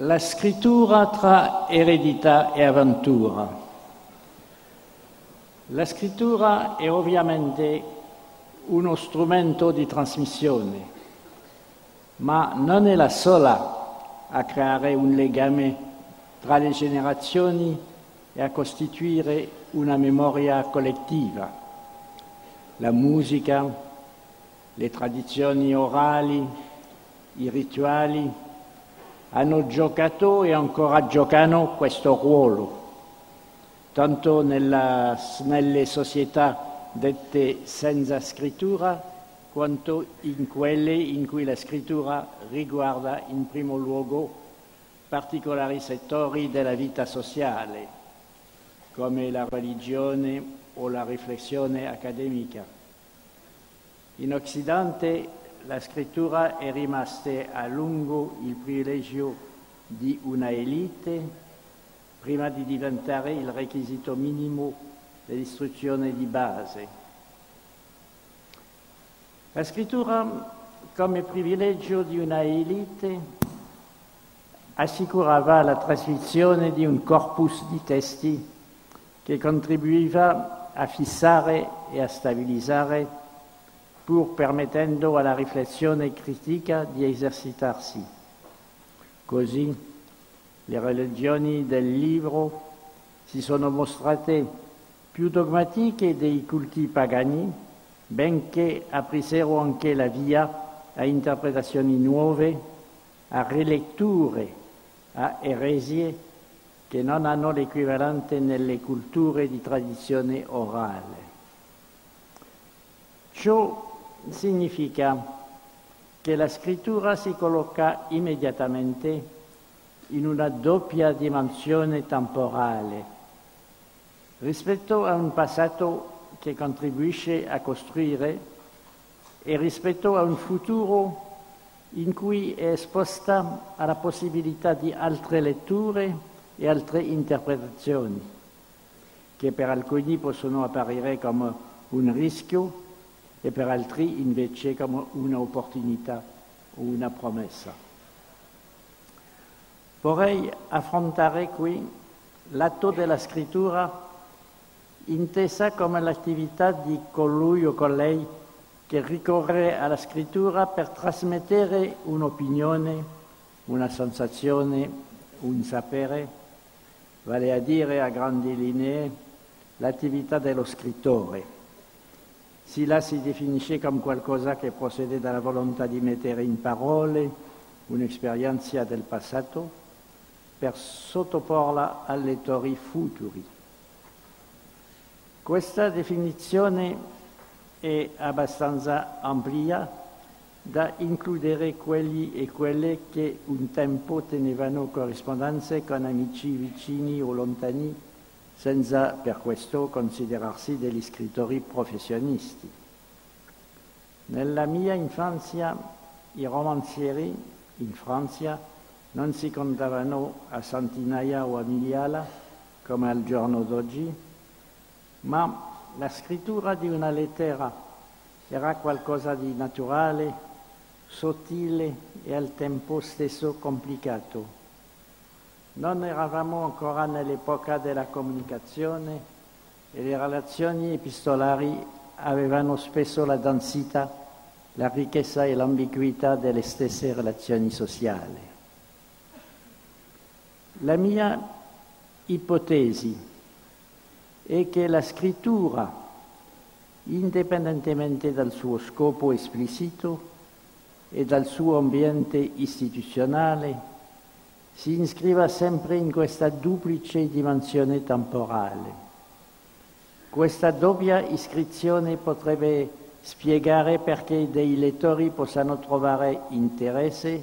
La scrittura tra eredità e avventura. La scrittura è ovviamente uno strumento di trasmissione, ma non è la sola a creare un legame tra le generazioni e a costituire una memoria collettiva. La musica, le tradizioni orali, i rituali hanno giocato e ancora giocano questo ruolo, tanto nella, nelle società dette senza scrittura quanto in quelle in cui la scrittura riguarda in primo luogo particolari settori della vita sociale, come la religione o la riflessione accademica. In Occidente la scrittura è rimasta a lungo il privilegio di una elite prima di diventare il requisito minimo dell'istruzione di base. La scrittura come privilegio di una elite assicurava la trasmissione di un corpus di testi che contribuiva a fissare e a stabilizzare, pur permettendo alla riflessione critica di esercitarsi. Così le religioni del libro si sono mostrate più dogmatiche dei culti pagani, benché aprissero anche la via a interpretazioni nuove, a riletture, a eresie che non hanno l'equivalente nelle culture di tradizione orale. Ciò significa che la scrittura si colloca immediatamente in una doppia dimensione temporale rispetto a un passato che contribuisce a costruire e rispetto a un futuro in cui è esposta alla possibilità di altre letture e altre interpretazioni, che per alcuni possono apparire come un rischio e per altri invece come un'opportunità o una promessa. Vorrei affrontare qui l'atto della scrittura intesa come l'attività di colui o colei che ricorre alla scrittura per trasmettere un'opinione, una sensazione, un sapere vale a dire a grandi linee l'attività dello scrittore. Si la si definisce come qualcosa che procede dalla volontà di mettere in parole un'esperienza del passato per sottoporla ai lettori futuri. Questa definizione è abbastanza ampia da includere quelli e quelle che un tempo tenevano corrispondenze con amici vicini o lontani, senza per questo considerarsi degli scrittori professionisti. Nella mia infanzia i romanzieri in Francia non si contavano a centinaia o a migliaia come al giorno d'oggi, ma la scrittura di una lettera era qualcosa di naturale, sottile e al tempo stesso complicato. Non eravamo ancora nell'epoca della comunicazione e le relazioni epistolari avevano spesso la densità, la ricchezza e l'ambiguità delle stesse relazioni sociali. La mia ipotesi è che la scrittura, indipendentemente dal suo scopo esplicito, e dal suo ambiente istituzionale si iscriva sempre in questa duplice dimensione temporale. Questa doppia iscrizione potrebbe spiegare perché dei lettori possano trovare interesse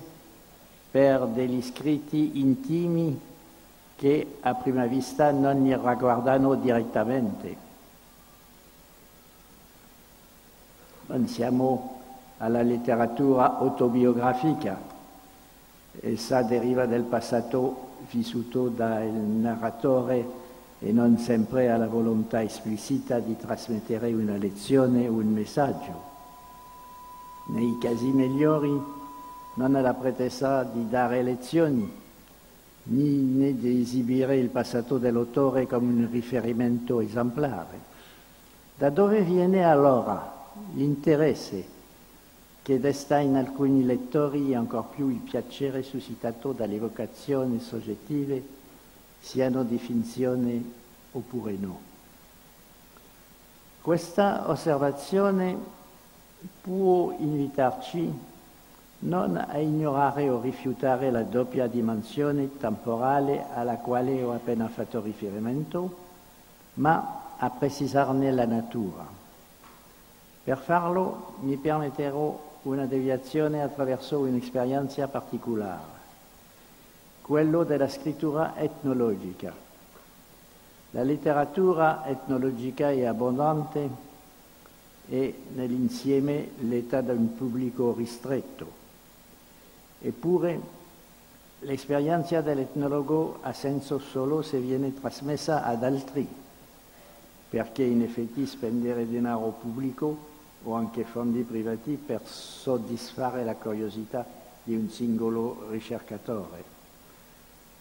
per degli scritti intimi che a prima vista non li riguardano direttamente. Non siamo alla letteratura autobiografica. Essa deriva del passato vissuto dal narratore e non sempre alla volontà esplicita di trasmettere una lezione o un messaggio. Nei casi migliori non alla pretesa di dare lezioni, né di esibire il passato dell'autore come un riferimento esemplare. Da dove viene allora l'interesse che desta in alcuni lettori e ancor più il piacere suscitato dalle vocazioni soggettive, siano di finzione oppure no? Questa osservazione può invitarci non a ignorare o rifiutare la doppia dimensione temporale alla quale ho appena fatto riferimento, ma a precisarne la natura. Per farlo mi permetterò una deviazione attraverso un'esperienza particolare, quello della scrittura etnologica. La letteratura etnologica è abbondante e nell'insieme l'età da un pubblico ristretto Eppure l'esperienza dell'etnologo ha senso solo se viene trasmessa ad altri, perché in effetti spendere denaro pubblico o anche fondi privati per soddisfare la curiosità di un singolo ricercatore.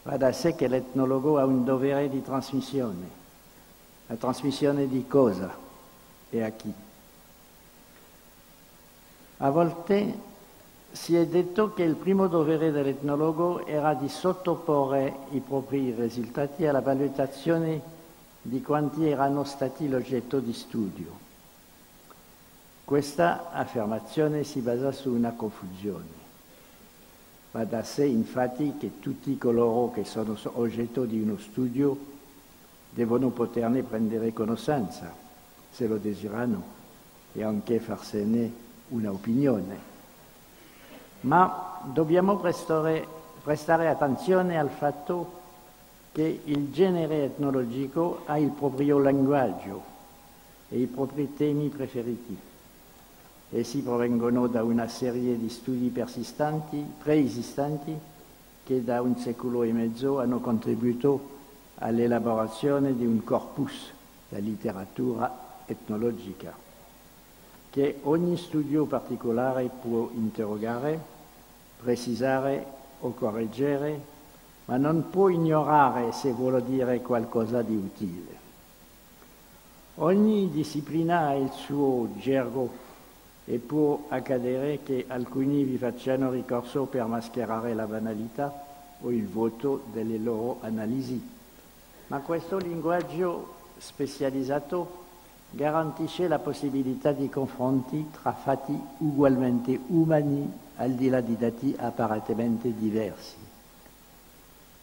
Va da sé che l'etnologo ha un dovere di trasmissione. La trasmissione di cosa e a chi? A volte si è detto che il primo dovere dell'etnologo era di sottoporre i propri risultati alla valutazione di quanti erano stati l'oggetto di studio. Questa affermazione si basa su una confusione. Va da sé infatti che tutti coloro che sono oggetto di uno studio devono poterne prendere conoscenza, se lo desiderano, e anche farsene un'opinione ma dobbiamo prestare, prestare attenzione al fatto che il genere etnologico ha il proprio linguaggio e i propri temi preferiti. Essi provengono da una serie di studi preesistenti, che da un secolo e mezzo hanno contribuito all'elaborazione di un corpus, la letteratura etnologica, che ogni studio particolare può interrogare precisare o correggere, ma non può ignorare se vuole dire qualcosa di utile. Ogni disciplina ha il suo gergo e può accadere che alcuni vi facciano ricorso per mascherare la banalità o il voto delle loro analisi. Ma questo linguaggio specializzato garantisce la possibilità di confronti tra fatti ugualmente umani al di là di dati apparentemente diversi.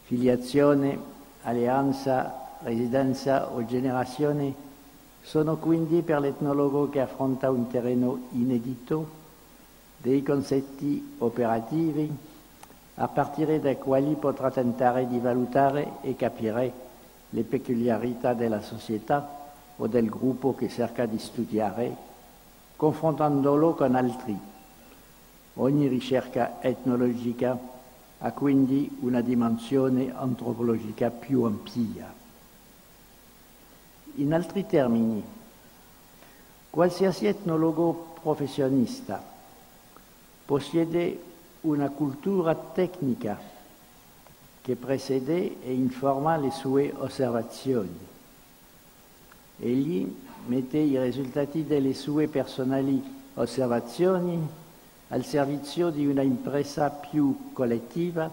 Filiazione, alleanza, residenza o generazione sono quindi per l'etnologo che affronta un terreno inedito dei concetti operativi a partire dai quali potrà tentare di valutare e capire le peculiarità della società o del gruppo che cerca di studiare, confrontandolo con altri. Ogni ricerca etnologica ha quindi una dimensione antropologica più ampia. In altri termini, qualsiasi etnologo professionista possiede una cultura tecnica che precede e informa le sue osservazioni. Egli mette i risultati delle sue personali osservazioni al servizio di una impresa più collettiva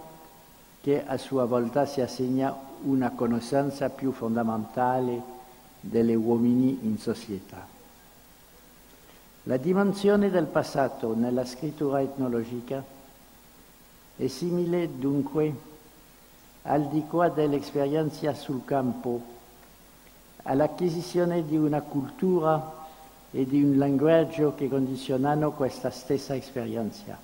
che a sua volta si assegna una conoscenza più fondamentale delle uomini in società. La dimensione del passato nella scrittura etnologica è simile dunque al di qua dell'esperienza sul campo all'acquisizione di una cultura e di un linguaggio che condizionano questa stessa esperienza.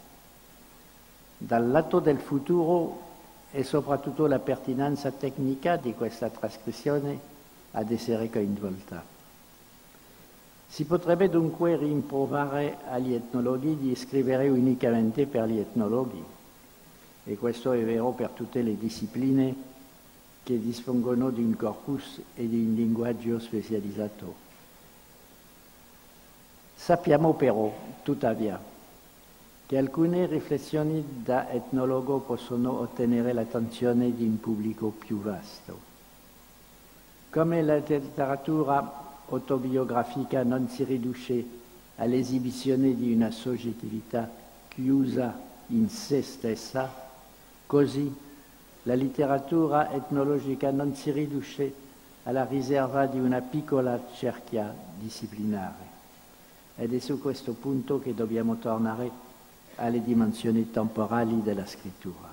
Dal lato del futuro e soprattutto la pertinenza tecnica di questa trascrizione ad essere coinvolta. Si potrebbe dunque rimproverare agli etnologhi di scrivere unicamente per gli etnologhi, e questo è vero per tutte le discipline che dispongono di un corpus e di un linguaggio specializzato. Sappiamo però, tuttavia, che alcune riflessioni da etnologo possono ottenere l'attenzione di un pubblico più vasto. Come la letteratura autobiografica non si riduce all'esibizione di una soggettività chiusa in se stessa, così la letteratura etnologica non si riduce alla riserva di una piccola cerchia disciplinare. Ed è su questo punto che dobbiamo tornare alle dimensioni temporali della scrittura.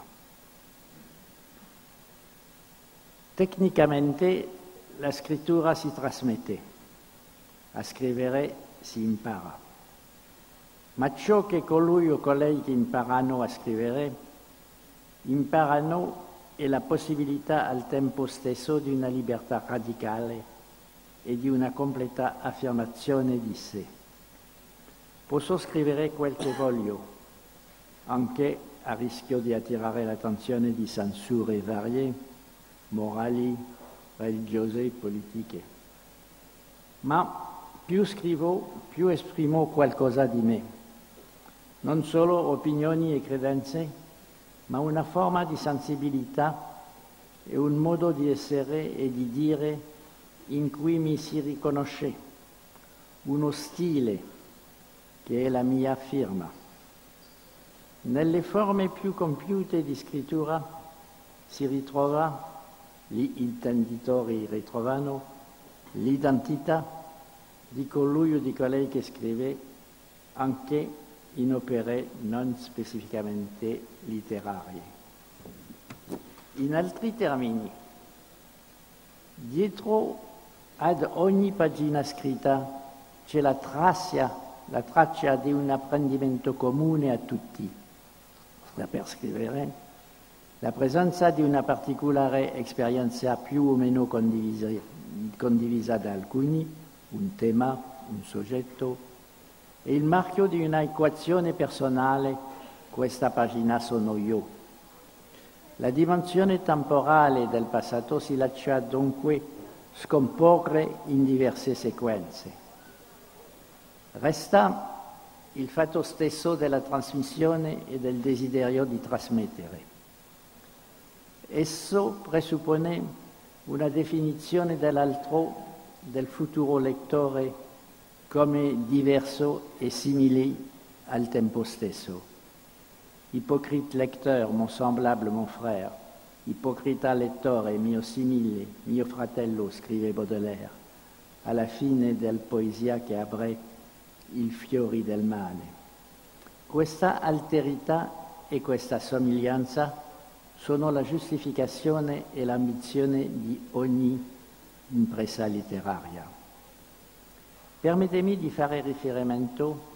Tecnicamente la scrittura si trasmette, a scrivere si impara, ma ciò che colui o colei che imparano a scrivere imparano è la possibilità al tempo stesso di una libertà radicale e di una completa affermazione di sé. Posso scrivere quel che voglio, anche a rischio di attirare l'attenzione di censure varie, morali, religiose e politiche. Ma più scrivo, più esprimo qualcosa di me, non solo opinioni e credenze, ma una forma di sensibilità e un modo di essere e di dire in cui mi si riconosce, uno stile che è la mia firma. Nelle forme più compiute di scrittura si ritrova, gli intenditori ritrovano, l'identità di colui o di colei che scrive anche in opere non specificamente letterarie. In altri termini, dietro ad ogni pagina scritta c'è la traccia, la traccia di un apprendimento comune a tutti per scrivere, la presenza di una particolare esperienza più o meno condivisa, condivisa da alcuni, un tema, un soggetto, e il marchio di una equazione personale, questa pagina sono io. La dimensione temporale del passato si lascia dunque scomporre in diverse sequenze. Resta il fatto stesso della trasmissione e del desiderio di trasmettere. Esso presuppone una definizione dell'altro, del futuro lettore, come diverso e simile al tempo stesso. Ipocrite lecteur, mon semblable, mon frère, ipocrita lettore, mio simile, mio fratello, scrive Baudelaire, alla fine del poesia che avrei i fiori del male. Questa alterità e questa somiglianza sono la giustificazione e l'ambizione di ogni impresa letteraria. Permettetemi di fare riferimento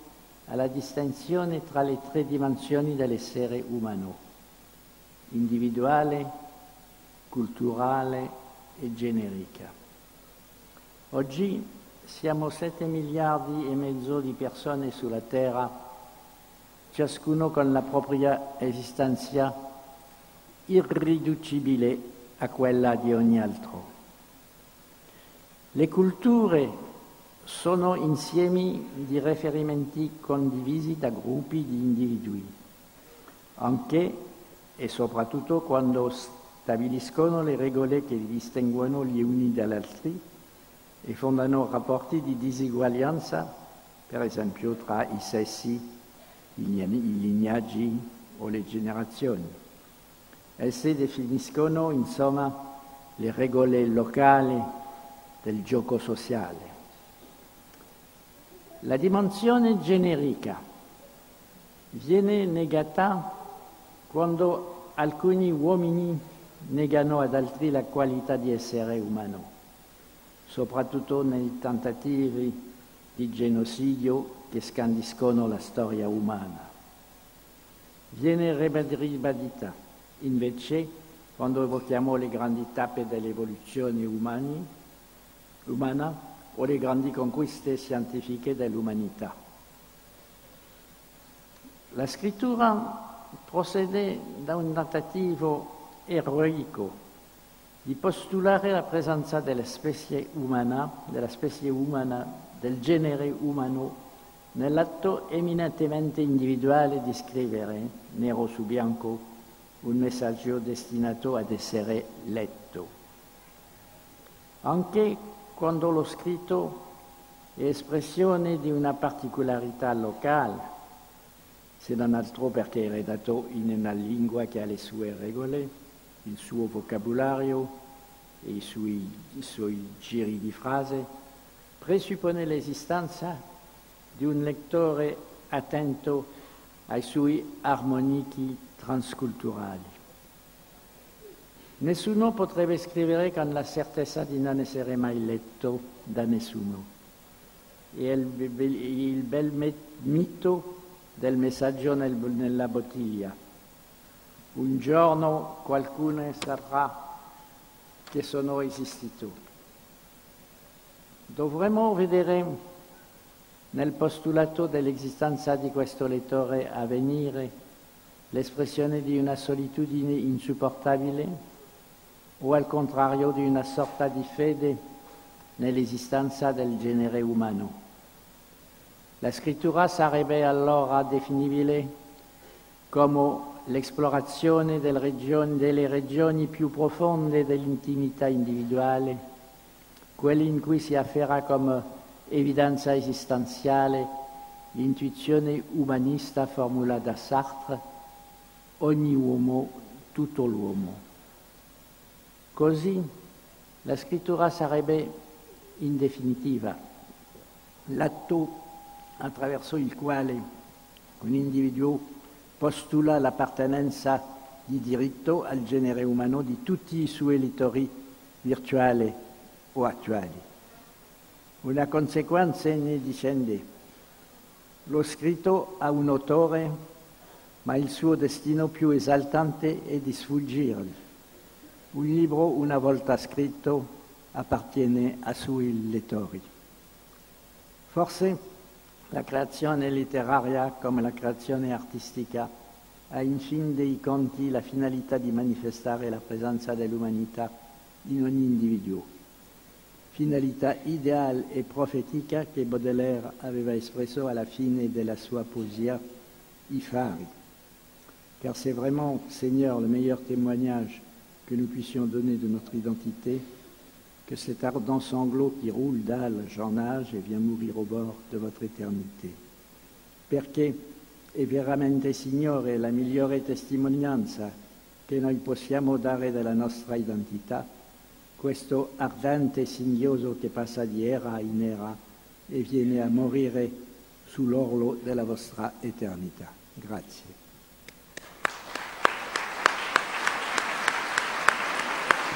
alla distinzione tra le tre dimensioni dell'essere umano, individuale, culturale e generica. Oggi siamo 7 miliardi e mezzo di persone sulla Terra, ciascuno con la propria esistenza irriducibile a quella di ogni altro. Le culture sono insiemi di riferimenti condivisi da gruppi di individui, anche e soprattutto quando stabiliscono le regole che distinguono gli uni dagli altri e fondano rapporti di disuguaglianza, per esempio tra i sessi, i lignaggi o le generazioni. Esse definiscono insomma le regole locali del gioco sociale. La dimensione generica viene negata quando alcuni uomini negano ad altri la qualità di essere umano soprattutto nei tentativi di genocidio che scandiscono la storia umana. Viene ribadita invece quando evochiamo le grandi tappe dell'evoluzione umani, umana o le grandi conquiste scientifiche dell'umanità. La scrittura procede da un tentativo eroico di postulare la presenza della specie umana, della specie umana, del genere umano nell'atto eminentemente individuale di scrivere, nero su bianco, un messaggio destinato ad essere letto. Anche quando lo scritto è espressione di una particolarità locale, se non altro perché è redatto in una lingua che ha le sue regole, il suo vocabolario e i suoi, i suoi giri di frase, presuppone l'esistenza di un lettore attento ai suoi armonichi transculturali. Nessuno potrebbe scrivere con la certezza di non essere mai letto da nessuno. E il, il bel mito del messaggio nel, nella bottiglia. Un giorno qualcuno saprà che sono esistito. Dovremmo vedere nel postulato dell'esistenza di questo lettore a venire l'espressione di una solitudine insupportabile o al contrario di una sorta di fede nell'esistenza del genere umano. La scrittura sarebbe allora definibile come l'esplorazione delle regioni, delle regioni più profonde dell'intimità individuale, quelle in cui si afferra come evidenza esistenziale l'intuizione umanista formulata da Sartre ogni uomo, tutto l'uomo. Così la scrittura sarebbe in definitiva l'atto attraverso il quale un individuo postula l'appartenenza di diritto al genere umano di tutti i suoi lettori virtuali o attuali. Una conseguenza ne discende. Lo scritto ha un autore ma il suo destino più esaltante è di sfuggirgli. Un libro, una volta scritto, appartiene ai suoi lettori. Forse la creazione letteraria, come la creazione artistica, ha in fin dei conti la finalità di manifestare la presenza dell'umanità in ogni individuo, finalità ideale e profetica che Baudelaire aveva espresso alla fine della sua poesia I fari car c'est vraiment, Seigneur, le meilleur témoignage que nous puissions donner de notre identité, que cet ardent sanglot qui roule dalle, j'en nage et vient mourir au bord de votre éternité. Perché è veramente, Signore, la migliore testimonianza che noi possiamo dare della nostra identità, questo ardente signioso che passa di era in era e viene a morire sull'orlo della vostra eternità. Grazie.